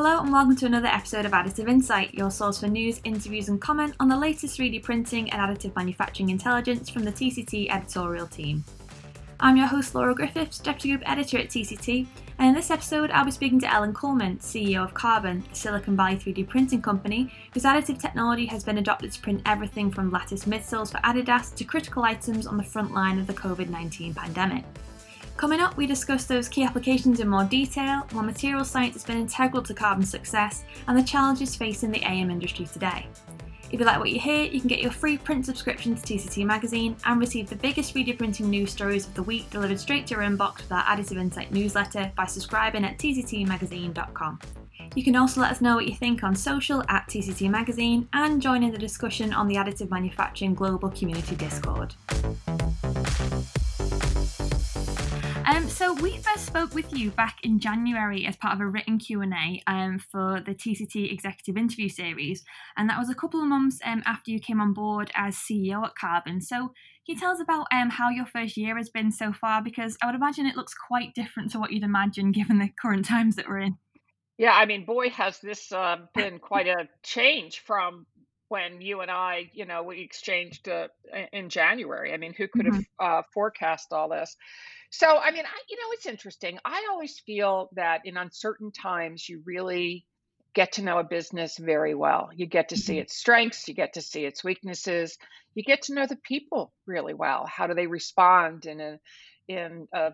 Hello and welcome to another episode of Additive Insight, your source for news, interviews, and comment on the latest 3D printing and additive manufacturing intelligence from the TCT editorial team. I'm your host, Laura Griffiths, Deputy Group Editor at TCT, and in this episode, I'll be speaking to Ellen Kullman, CEO of Carbon, a Silicon Valley 3D printing company whose additive technology has been adopted to print everything from lattice midsoles for Adidas to critical items on the front line of the COVID 19 pandemic. Coming up, we discuss those key applications in more detail, why material science has been integral to Carbon's success, and the challenges facing the AM industry today. If you like what you hear, you can get your free print subscription to TCT Magazine and receive the biggest 3D printing news stories of the week delivered straight to your inbox with our Additive Insight newsletter by subscribing at tctmagazine.com. You can also let us know what you think on social at TCT Magazine and join in the discussion on the Additive Manufacturing Global Community Discord. Um, so we first spoke with you back in January as part of a written Q and A um, for the TCT Executive Interview Series, and that was a couple of months um, after you came on board as CEO at Carbon. So can you tell us about um, how your first year has been so far? Because I would imagine it looks quite different to what you'd imagine given the current times that we're in. Yeah, I mean, boy, has this uh, been quite a change from when you and I, you know, we exchanged uh, in January. I mean, who could have mm-hmm. uh, forecast all this? So, I mean, I, you know, it's interesting. I always feel that in uncertain times, you really get to know a business very well. You get to see mm-hmm. its strengths, you get to see its weaknesses, you get to know the people really well. How do they respond in a in a,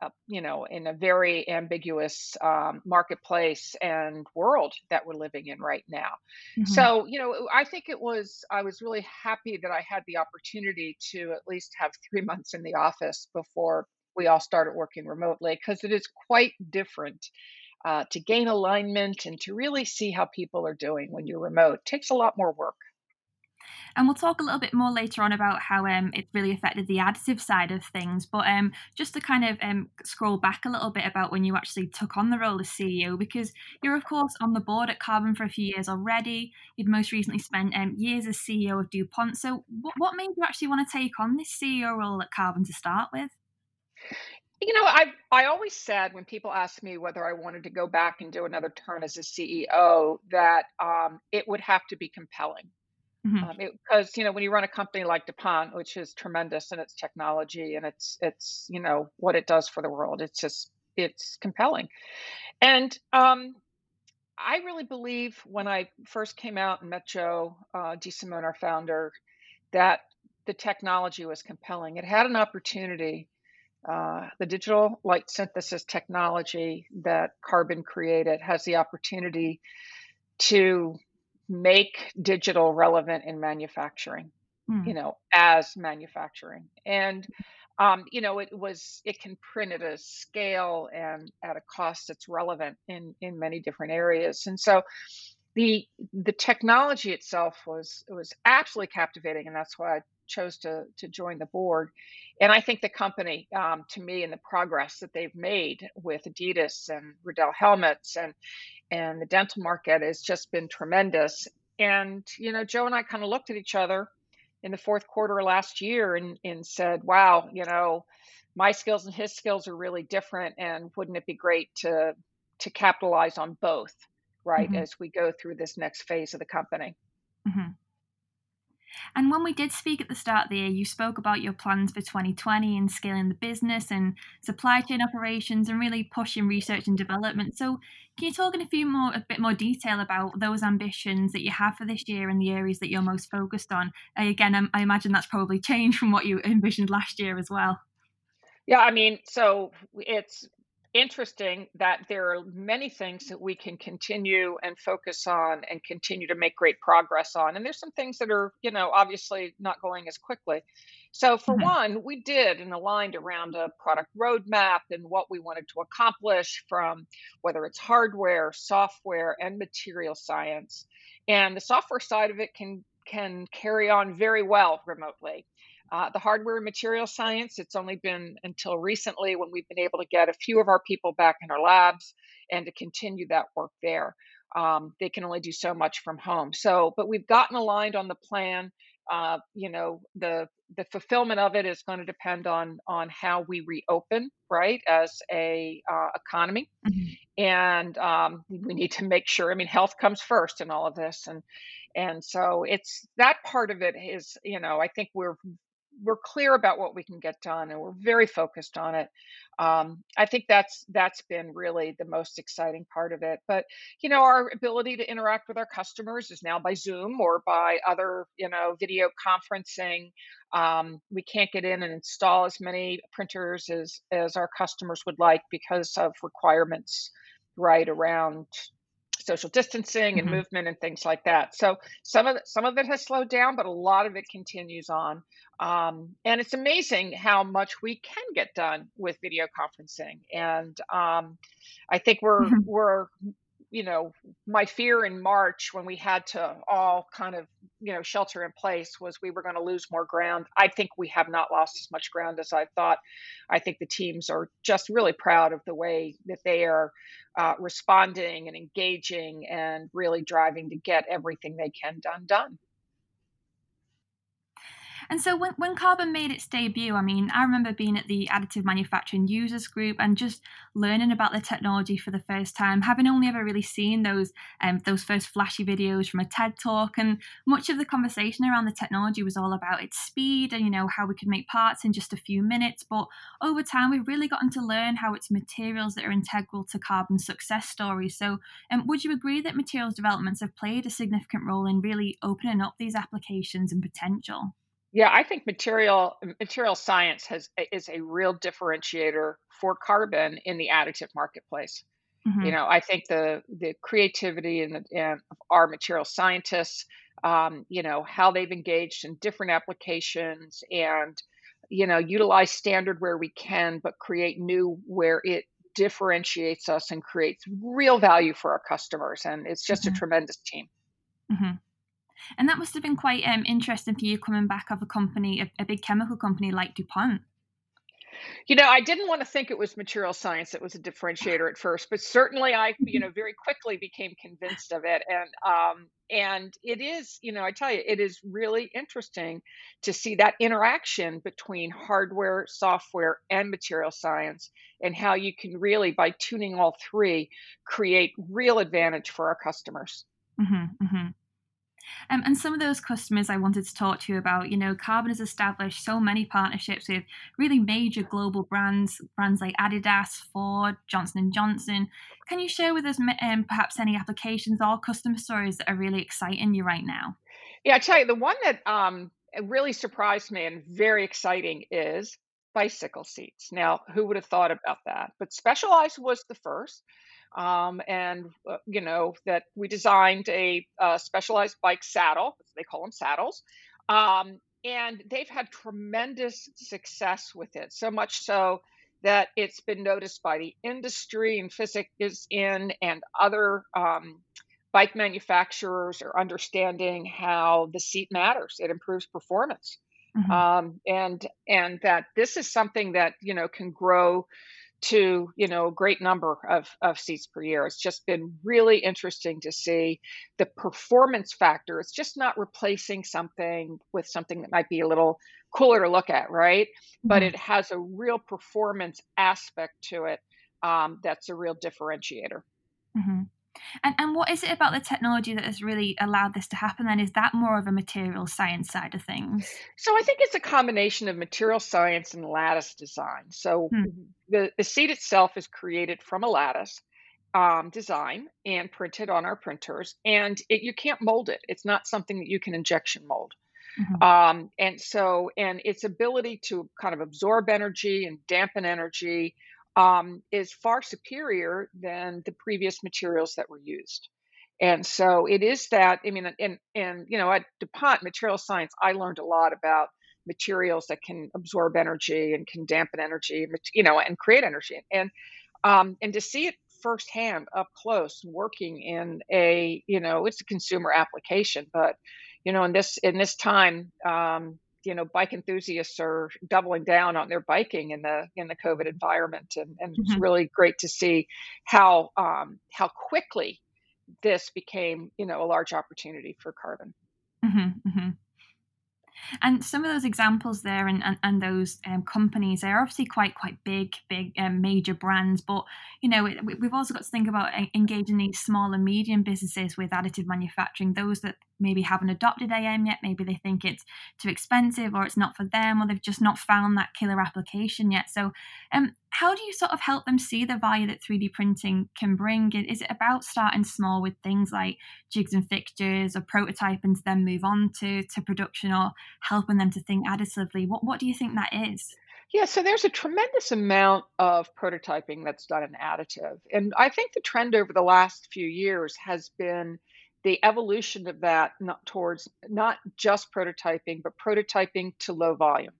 a you know in a very ambiguous um, marketplace and world that we're living in right now? Mm-hmm. So, you know, I think it was I was really happy that I had the opportunity to at least have three months in the office before we all started working remotely because it is quite different uh, to gain alignment and to really see how people are doing when you're remote. It takes a lot more work. And we'll talk a little bit more later on about how um, it really affected the additive side of things. But um, just to kind of um, scroll back a little bit about when you actually took on the role as CEO, because you're, of course, on the board at Carbon for a few years already. You'd most recently spent um, years as CEO of DuPont. So, what, what made you actually want to take on this CEO role at Carbon to start with? You know, I I always said when people ask me whether I wanted to go back and do another term as a CEO that um, it would have to be compelling. Mm-hmm. Um, because you know when you run a company like DuPont, which is tremendous in its technology and it's it's you know what it does for the world, it's just it's compelling. And um, I really believe when I first came out and met Joe uh, DeSimone, our founder, that the technology was compelling. It had an opportunity uh, the digital light synthesis technology that Carbon created has the opportunity to make digital relevant in manufacturing, hmm. you know, as manufacturing. And, um, you know, it was, it can print at a scale and at a cost that's relevant in, in many different areas. And so, the the technology itself was was absolutely captivating, and that's why I chose to to join the board. And I think the company, um, to me, and the progress that they've made with Adidas and Riddell helmets and and the dental market has just been tremendous. And you know, Joe and I kind of looked at each other in the fourth quarter of last year and and said, "Wow, you know." My skills and his skills are really different, and wouldn't it be great to to capitalize on both, right, mm-hmm. as we go through this next phase of the company? Mm-hmm. And when we did speak at the start of the year, you spoke about your plans for 2020 and scaling the business and supply chain operations and really pushing research and development. So, can you talk in a few more, a bit more detail about those ambitions that you have for this year and the areas that you're most focused on? Again, I imagine that's probably changed from what you envisioned last year as well. Yeah, I mean, so it's interesting that there are many things that we can continue and focus on and continue to make great progress on. And there's some things that are, you know, obviously not going as quickly. So, for mm-hmm. one, we did and aligned around a product roadmap and what we wanted to accomplish from whether it's hardware, software, and material science. And the software side of it can can carry on very well remotely. Uh, the hardware and material science, it's only been until recently when we've been able to get a few of our people back in our labs and to continue that work there. Um, they can only do so much from home. So, but we've gotten aligned on the plan. Uh, you know, the the fulfillment of it is going to depend on on how we reopen, right, as a uh, economy, mm-hmm. and um, we need to make sure. I mean, health comes first in all of this, and and so it's that part of it is, you know, I think we're we're clear about what we can get done and we're very focused on it. Um, i think that's that's been really the most exciting part of it but you know our ability to interact with our customers is now by zoom or by other you know video conferencing. Um, we can't get in and install as many printers as as our customers would like because of requirements right around social distancing and mm-hmm. movement and things like that. So some of it, some of it has slowed down, but a lot of it continues on. Um, and it's amazing how much we can get done with video conferencing. And um, I think we're mm-hmm. we're you know, my fear in March when we had to all kind of, you know, shelter in place was we were going to lose more ground. I think we have not lost as much ground as I thought. I think the teams are just really proud of the way that they are uh, responding and engaging and really driving to get everything they can done done. And so when, when Carbon made its debut, I mean, I remember being at the Additive Manufacturing Users Group and just learning about the technology for the first time, having only ever really seen those um, those first flashy videos from a TED talk. And much of the conversation around the technology was all about its speed and, you know, how we could make parts in just a few minutes. But over time, we've really gotten to learn how it's materials that are integral to Carbon's success story. So um, would you agree that materials developments have played a significant role in really opening up these applications and potential? Yeah, I think material material science has is a real differentiator for carbon in the additive marketplace. Mm-hmm. You know, I think the the creativity and, and our material scientists, um, you know, how they've engaged in different applications and you know utilize standard where we can, but create new where it differentiates us and creates real value for our customers. And it's just mm-hmm. a tremendous team. Mm-hmm. And that must have been quite um, interesting for you coming back of a company, a, a big chemical company like DuPont. You know, I didn't want to think it was material science that was a differentiator at first, but certainly I, you know, very quickly became convinced of it. And um, and it is, you know, I tell you, it is really interesting to see that interaction between hardware, software, and material science, and how you can really, by tuning all three, create real advantage for our customers. Mm-hmm, mm-hmm. Um, and some of those customers I wanted to talk to you about, you know, Carbon has established so many partnerships with really major global brands, brands like Adidas, Ford, Johnson Johnson. Can you share with us um, perhaps any applications or customer stories that are really exciting you right now? Yeah, I tell you, the one that um, really surprised me and very exciting is bicycle seats. Now, who would have thought about that? But Specialized was the first um, and uh, you know that we designed a, a, specialized bike saddle. They call them saddles, um, and they've had tremendous success with it. So much so that it's been noticed by the industry and Fizik in and other um, bike manufacturers are understanding how the seat matters. It improves performance. Mm-hmm. Um, and and that this is something that you know can grow to you know a great number of, of seats per year it's just been really interesting to see the performance factor it's just not replacing something with something that might be a little cooler to look at right mm-hmm. but it has a real performance aspect to it um, that's a real differentiator mm-hmm. And and what is it about the technology that has really allowed this to happen? Then is that more of a material science side of things? So I think it's a combination of material science and lattice design. So hmm. the the seat itself is created from a lattice um, design and printed on our printers, and it, you can't mold it. It's not something that you can injection mold. Mm-hmm. Um, and so, and its ability to kind of absorb energy and dampen energy um, is far superior than the previous materials that were used. And so it is that, I mean, and, and, you know, at DuPont Material Science, I learned a lot about materials that can absorb energy and can dampen energy, you know, and create energy. And, um, and to see it firsthand up close working in a, you know, it's a consumer application, but, you know, in this, in this time, um, you know bike enthusiasts are doubling down on their biking in the in the covid environment and, and mm-hmm. it's really great to see how um, how quickly this became you know a large opportunity for carbon mm-hmm, mm-hmm. And some of those examples there and, and, and those um, companies, they're obviously quite quite big, big um, major brands. But you know, we've also got to think about engaging these small and medium businesses with additive manufacturing. Those that maybe haven't adopted AM yet, maybe they think it's too expensive or it's not for them, or they've just not found that killer application yet. So, um, how do you sort of help them see the value that 3D printing can bring? Is it about starting small with things like jigs and fixtures or prototyping to then move on to to production, or helping them to think additively? What what do you think that is? Yeah, so there's a tremendous amount of prototyping that's done in additive. And I think the trend over the last few years has been the evolution of that not towards not just prototyping, but prototyping to low volume.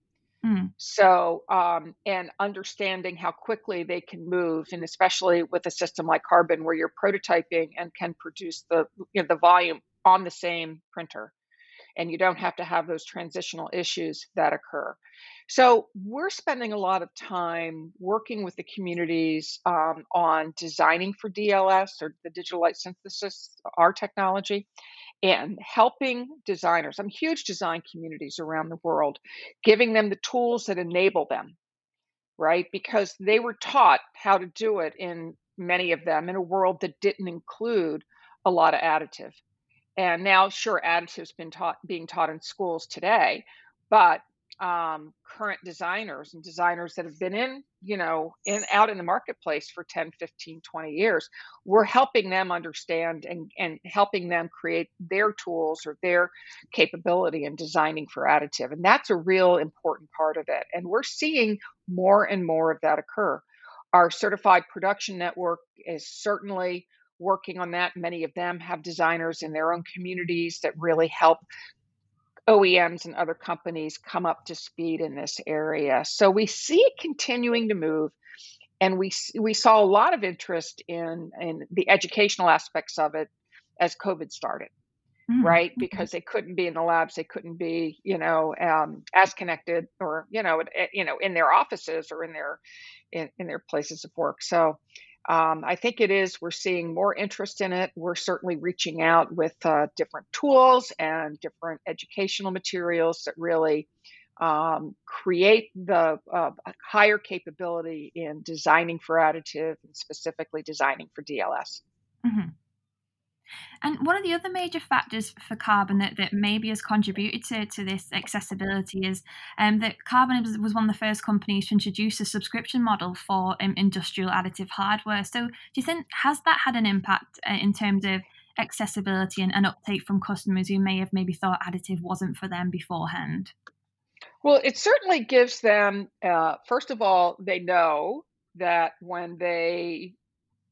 Mm. So, um, and understanding how quickly they can move, and especially with a system like Carbon, where you're prototyping and can produce the you know, the volume on the same printer and you don't have to have those transitional issues that occur. So we're spending a lot of time working with the communities um, on designing for DLS or the digital light synthesis, our technology, and helping designers. I'm huge design communities around the world, giving them the tools that enable them, right? Because they were taught how to do it in many of them in a world that didn't include a lot of additive. And now, sure, additive's been taught being taught in schools today, but um, current designers and designers that have been in, you know, in out in the marketplace for 10, 15, 20 years, we're helping them understand and, and helping them create their tools or their capability in designing for additive. And that's a real important part of it. And we're seeing more and more of that occur. Our certified production network is certainly working on that. Many of them have designers in their own communities that really help OEMs and other companies come up to speed in this area. So we see it continuing to move. And we, we saw a lot of interest in, in the educational aspects of it as COVID started. Mm-hmm. right? Because they couldn't be in the labs, they couldn't be, you know, um, as connected, or you know, you know, in their offices or in their in, in their places of work. So um, I think it is. We're seeing more interest in it. We're certainly reaching out with uh, different tools and different educational materials that really um, create the uh, higher capability in designing for additive and specifically designing for DLS. Mm-hmm. And one of the other major factors for carbon that, that maybe has contributed to, to this accessibility is um, that Carbon was one of the first companies to introduce a subscription model for um, industrial additive hardware. So, do you think has that had an impact uh, in terms of accessibility and, and uptake from customers who may have maybe thought additive wasn't for them beforehand? Well, it certainly gives them, uh, first of all, they know that when they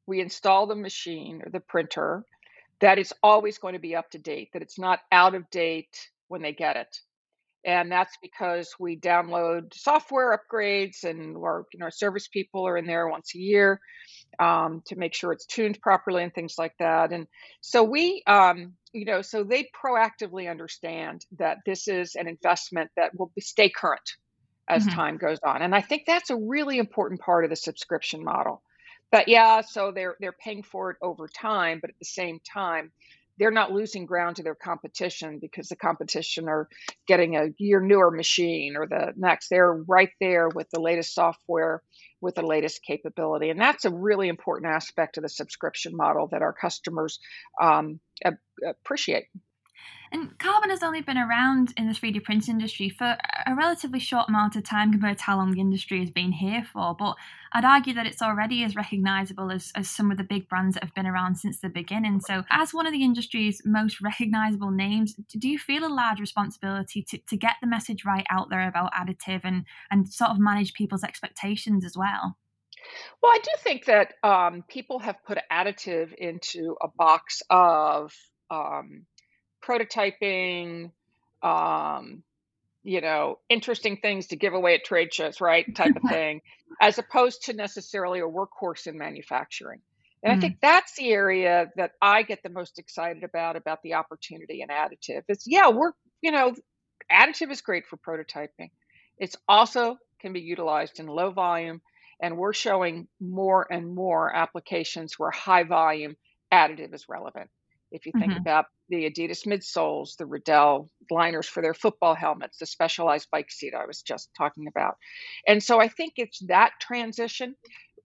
we install the machine or the printer, that it's always going to be up to date, that it's not out of date when they get it. And that's because we download software upgrades and our, you know, our service people are in there once a year um, to make sure it's tuned properly and things like that. And so we, um, you know, so they proactively understand that this is an investment that will stay current as mm-hmm. time goes on. And I think that's a really important part of the subscription model but yeah, so they're they're paying for it over time, but at the same time, they're not losing ground to their competition because the competition are getting a year newer machine or the next. They're right there with the latest software, with the latest capability, and that's a really important aspect of the subscription model that our customers um, appreciate. And carbon has only been around in the 3D print industry for a relatively short amount of time compared to how long the industry has been here for. But I'd argue that it's already as recognizable as, as some of the big brands that have been around since the beginning. So, as one of the industry's most recognizable names, do you feel a large responsibility to, to get the message right out there about additive and, and sort of manage people's expectations as well? Well, I do think that um, people have put additive into a box of um, prototyping, um, you know, interesting things to give away at trade shows, right? Type of thing, as opposed to necessarily a workhorse in manufacturing. And mm I think that's the area that I get the most excited about about the opportunity in additive. Is yeah, we're you know, additive is great for prototyping. It's also can be utilized in low volume, and we're showing more and more applications where high volume additive is relevant If you think mm-hmm. about the Adidas midsoles, the Riddell liners for their football helmets, the specialized bike seat I was just talking about. And so I think it's that transition.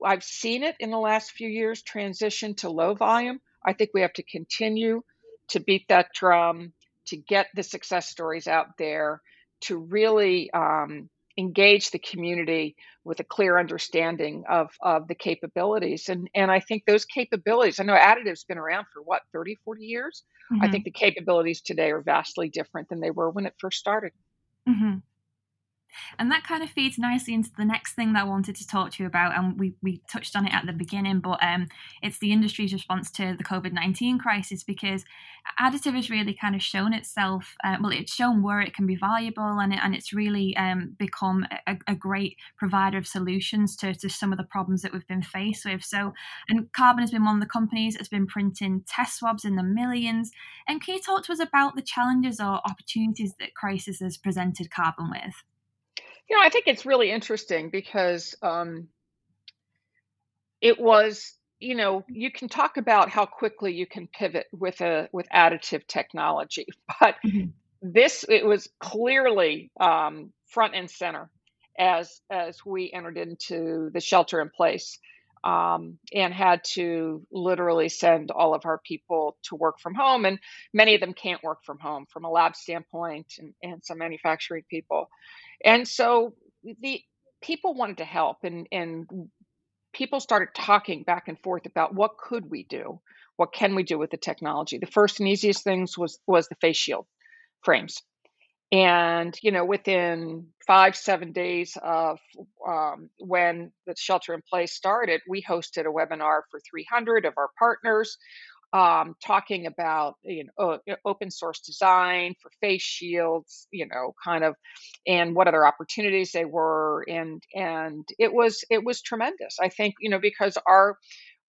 I've seen it in the last few years transition to low volume. I think we have to continue to beat that drum, to get the success stories out there, to really um, engage the community with a clear understanding of, of the capabilities. And, and I think those capabilities, I know additive's been around for what, 30, 40 years? Mm-hmm. I think the capabilities today are vastly different than they were when it first started. Mm-hmm. And that kind of feeds nicely into the next thing that I wanted to talk to you about. And we, we touched on it at the beginning, but um, it's the industry's response to the COVID 19 crisis because additive has really kind of shown itself, uh, well, it's shown where it can be valuable and, it, and it's really um, become a, a, great provider of solutions to, to some of the problems that we've been faced with. So, and Carbon has been one of the companies that's been printing test swabs in the millions. And can you talk to us about the challenges or opportunities that crisis has presented Carbon with? You know, I think it's really interesting because um, it was, you know, you can talk about how quickly you can pivot with a with additive technology, but mm-hmm. this it was clearly um, front and center as as we entered into the shelter in place. Um, and had to literally send all of our people to work from home. And many of them can't work from home from a lab standpoint and, and some manufacturing people. And so the people wanted to help and, and people started talking back and forth about what could we do? What can we do with the technology? The first and easiest things was was the face shield frames. And you know, within five seven days of um, when the shelter in place started, we hosted a webinar for 300 of our partners um, talking about you know open source design for face shields, you know, kind of, and what other opportunities they were, and and it was it was tremendous. I think you know because our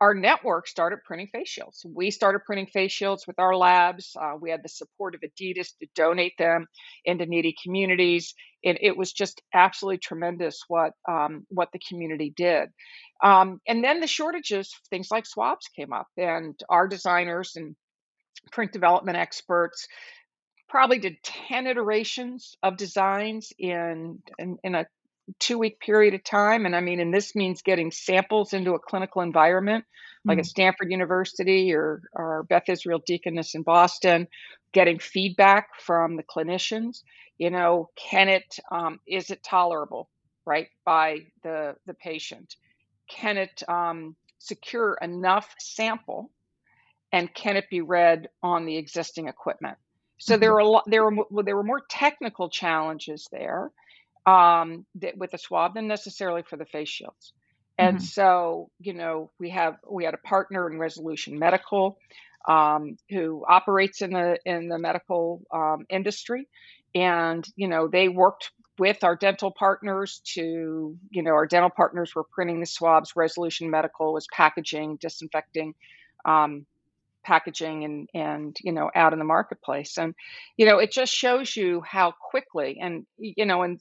our network started printing face shields. We started printing face shields with our labs. Uh, we had the support of Adidas to donate them into needy communities. And it was just absolutely tremendous what um, what the community did. Um, and then the shortages, things like swabs came up, and our designers and print development experts probably did 10 iterations of designs in, in, in a two week period of time. And I mean, and this means getting samples into a clinical environment like mm. at Stanford University or, or Beth Israel Deaconess in Boston, getting feedback from the clinicians. You know, can it, um, is it tolerable, right, by the, the patient? Can it um, secure enough sample and can it be read on the existing equipment? So mm-hmm. there were a lot, there were there were more technical challenges there, um, that, with the swab than necessarily for the face shields. And mm-hmm. so, you know, we have we had a partner in Resolution Medical um, who operates in the in the medical um, industry, and you know they worked with our dental partners to you know our dental partners were printing the swabs. Resolution Medical was packaging, disinfecting. Um, packaging and and you know out in the marketplace. And you know it just shows you how quickly and you know and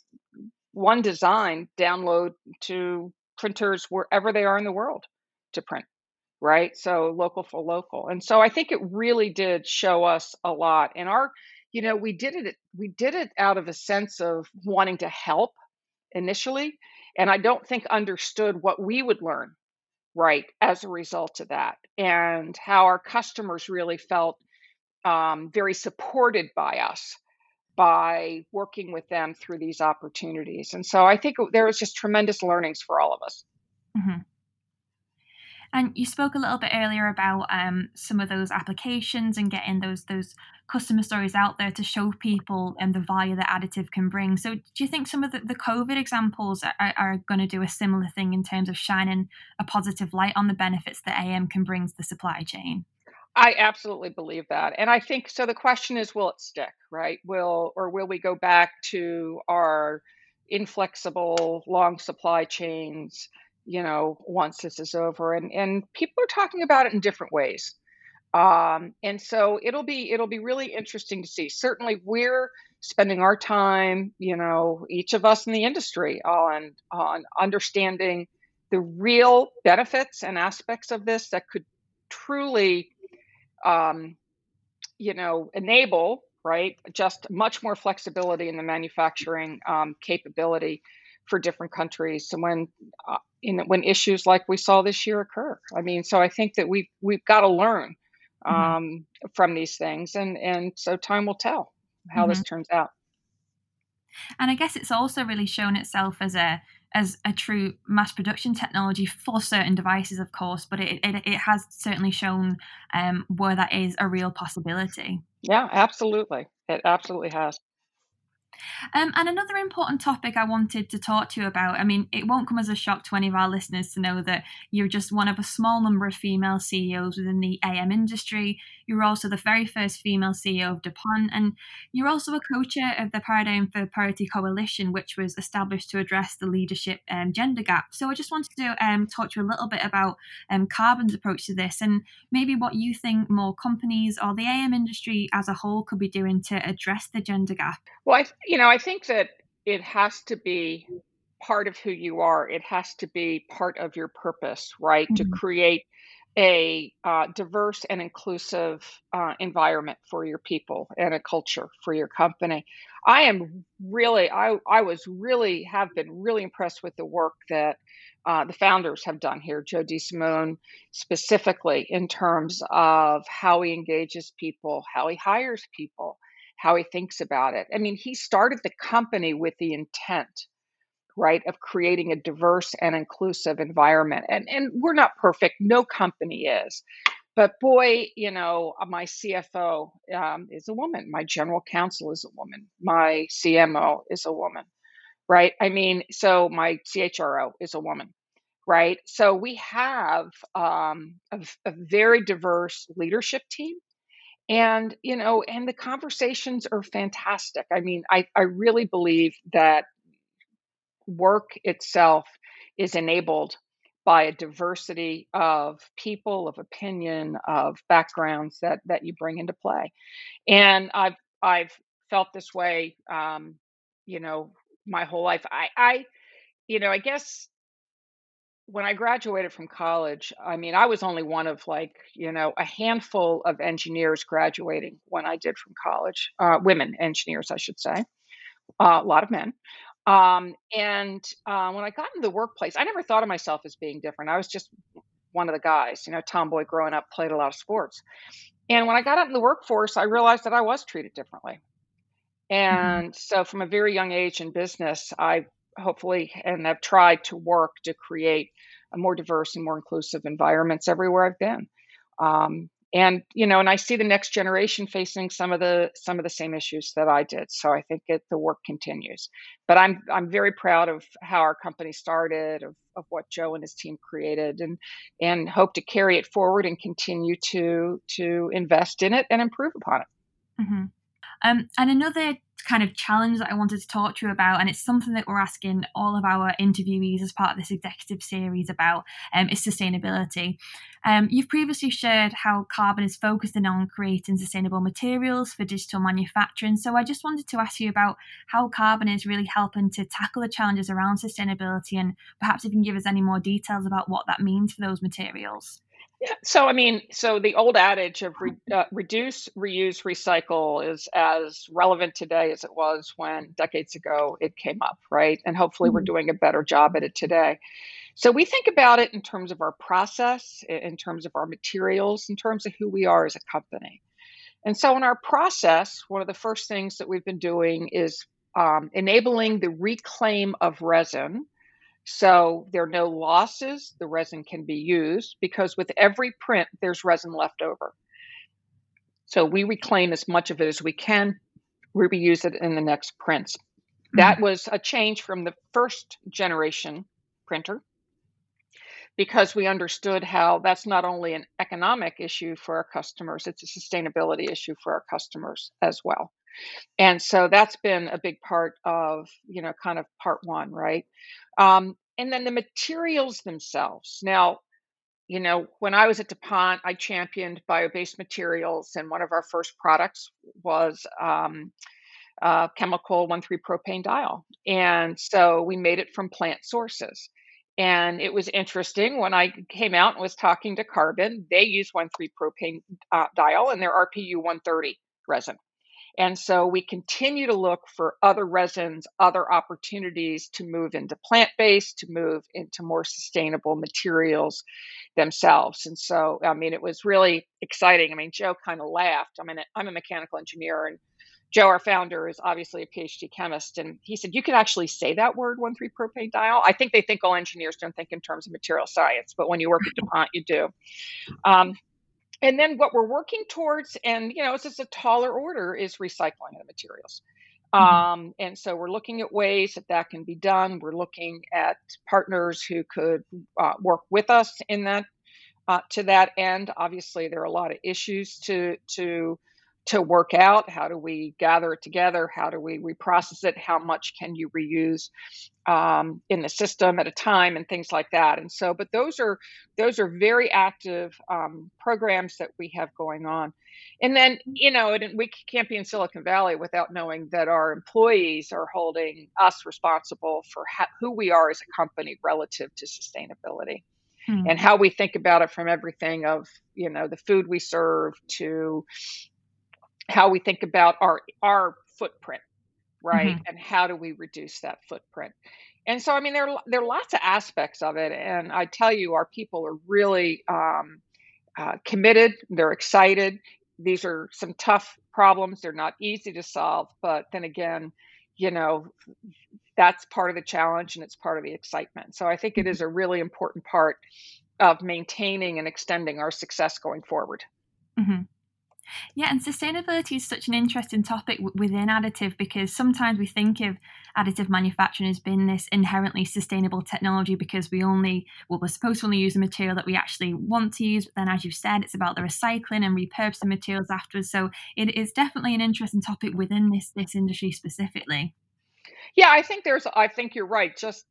one design download to printers wherever they are in the world to print right? So local for local. And so i think it really did show us a lot. And our you know we did it we did it out of a sense of wanting to help initially and i don't think understood what we would learn right as a result of that and how our customers really felt um, very supported by us by working with them through these opportunities. And so I think there was just tremendous learnings for all of us. Mm-hmm. And you spoke a little bit earlier about um, some of those applications and getting those those customer stories out there to show people and um, the value that additive can bring. So, do you think some of the, the COVID examples are, are going to do a similar thing in terms of shining a positive light on the benefits that AM can bring to the supply chain? I absolutely believe that. And I think so the question is will it stick, right? Will or will we go back to our inflexible long supply chains, you know, once this is over and and people are talking about it in different ways. Um, and so it'll be it'll be really interesting to see. Certainly we're spending our time, you know, each of us in the industry on on understanding the real benefits and aspects of this that could truly um, you know, enable right just much more flexibility in the manufacturing um, capability for different countries. So when uh, in, when issues like we saw this year occur, I mean, so I think that we we've got to learn mm-hmm. um, mm-hmm. from these things, and and so time will tell how mm-hmm. this turns out. And I guess it's also really shown itself as a as a true mass production technology for certain devices, of course, but it, it, it has certainly shown um, where that is a real possibility. Yeah, absolutely. It absolutely has. Um, and another important topic I wanted to talk to you about I mean, it won't come as a shock to any of our listeners to know that you're just one of a small number of female CEOs within the AM industry. You're also the very first female CEO of DuPont, and you're also a co chair of the Paradigm for Parity Coalition, which was established to address the leadership um, gender gap. So I just wanted to um, talk to you a little bit about um, Carbon's approach to this and maybe what you think more companies or the AM industry as a whole could be doing to address the gender gap. Well, I, you know, I think that it has to be part of who you are. It has to be part of your purpose, right? Mm-hmm. To create a uh, diverse and inclusive uh, environment for your people and a culture for your company. I am really, I, I was really, have been really impressed with the work that uh, the founders have done here, Joe DeSimone specifically, in terms of how he engages people, how he hires people, how he thinks about it. I mean, he started the company with the intent, right, of creating a diverse and inclusive environment. And and we're not perfect. No company is. But boy, you know, uh, my CFO um, is a woman. My general counsel is a woman. My CMO is a woman, right? I mean, so my CHRO is a woman, right? So we have um, a, a very diverse leadership team and you know and the conversations are fantastic i mean i i really believe that work itself is enabled by a diversity of people of opinion of backgrounds that that you bring into play and i've i've felt this way um you know my whole life i i you know i guess when I graduated from college, I mean, I was only one of like, you know, a handful of engineers graduating when I did from college, uh, women engineers, I should say, uh, a lot of men. Um, and uh, when I got into the workplace, I never thought of myself as being different. I was just one of the guys, you know, tomboy growing up, played a lot of sports. And when I got out in the workforce, I realized that I was treated differently. Mm-hmm. And mm-hmm. so from a very young age in business, I hopefully and have tried to work to create a more diverse and more inclusive environments everywhere I've been. Um, and you know, and I see the next generation facing some of the some of the same issues that I did. So I think it, the work continues. But I'm I'm very proud of how our company started, of of what Joe and his team created, and and hope to carry it forward and continue to to invest in it and improve upon it. Mm-hmm. Um, and another kind of challenge that I wanted to talk to you about, and it's something that we're asking all of our interviewees as part of this executive series about, um, is sustainability. Um, you've previously shared how Carbon is focusing on creating sustainable materials for digital manufacturing. So I just wanted to ask you about how Carbon is really helping to tackle the challenges around sustainability, and perhaps if you can give us any more details about what that means for those materials. Yeah. So, I mean, so the old adage of re, uh, reduce, reuse, recycle is as relevant today as it was when decades ago it came up, right? And hopefully mm-hmm. we're doing a better job at it today. So, we think about it in terms of our process, in terms of our materials, in terms of who we are as a company. And so, in our process, one of the first things that we've been doing is um, enabling the reclaim of resin so there are no losses. The resin can be used because with every print, there's resin left over. So we reclaim as much of it as we can, we reuse it in the next prints. That mm-hmm. was a change from the first generation printer because we understood how that's not only an economic issue for our customers, it's a sustainability issue for our customers as well. And so that's been a big part of, you know, kind of part one, right? Um, and then the materials themselves. Now, you know, when I was at DuPont, I championed bio based materials, and one of our first products was um, uh, chemical 1,3 propane diol And so we made it from plant sources. And it was interesting when I came out and was talking to Carbon, they use 1,3 propane uh, diol in their RPU 130 resin. And so we continue to look for other resins, other opportunities to move into plant based, to move into more sustainable materials themselves. And so, I mean, it was really exciting. I mean, Joe kind of laughed. I mean, I'm a mechanical engineer, and Joe, our founder, is obviously a PhD chemist, and he said you can actually say that word one three propane diol. I think they think all engineers don't think in terms of material science, but when you work at DuPont, you do. Um, and then what we're working towards, and you know, it's just a taller order, is recycling of the materials. Mm-hmm. Um, and so we're looking at ways that that can be done. We're looking at partners who could uh, work with us in that uh, to that end. Obviously, there are a lot of issues to to to work out how do we gather it together? How do we reprocess it? How much can you reuse um, in the system at a time and things like that? And so but those are those are very active um, programs that we have going on. And then you know we can't be in silicon valley without knowing that our employees are holding us responsible for how, who we are as a company relative to sustainability. Hmm. and how we think about it from everything of you know the food we serve to how we think about our our footprint, right? Mm-hmm. And how do we reduce that footprint? And so, I mean, there there are lots of aspects of it, and I tell you, our people are really um, uh, committed. They're excited. These are some tough problems. They're not easy to solve, but then again, you know, that's part of the challenge and it's part of the excitement. So I think it is a really important part of maintaining and extending our success going forward. Mm-hmm. Yeah, and sustainability is such an interesting topic within additive because sometimes we think of additive manufacturing as being this inherently sustainable technology because we only, well, we're supposed to only use the material that we actually want to use. But then, as you've said, it's about the recycling and repurposing materials afterwards. So it is definitely an interesting topic within this this industry specifically. Yeah, I think there's. I think you're right. Just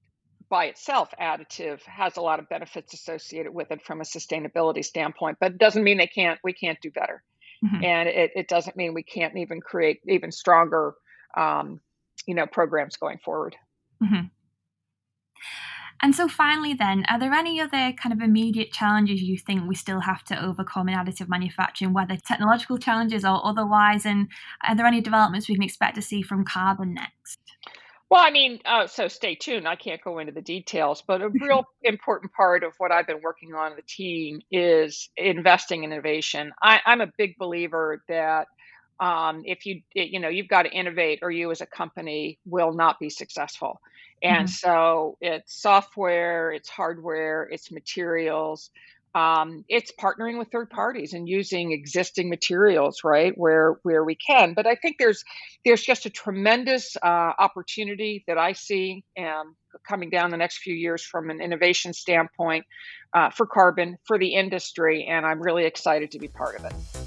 by itself, additive has a lot of benefits associated with it from a sustainability standpoint, but it doesn't mean they can't. We can't do better. Mm-hmm. And it, it doesn't mean we can't even create even stronger, um, you know, programs going forward. Mm-hmm. And so, finally, then, are there any other kind of immediate challenges you think we still have to overcome in additive manufacturing, whether technological challenges or otherwise? And are there any developments we can expect to see from carbon next? Well, I mean, uh, so stay tuned. I can't go into the details, but a real important part of what I've been working on the team is investing in innovation. I, I'm a big believer that um, if you you know you've got to innovate, or you as a company will not be successful. And mm-hmm. so it's software, it's hardware, it's materials um, it's partnering with third parties and using existing materials right where where we can. But i think there's there's just a tremendous uh, opportunity that i see um, coming down the next few years from an innovation standpoint uh, for carbon for the industry and i'm really excited to be part of it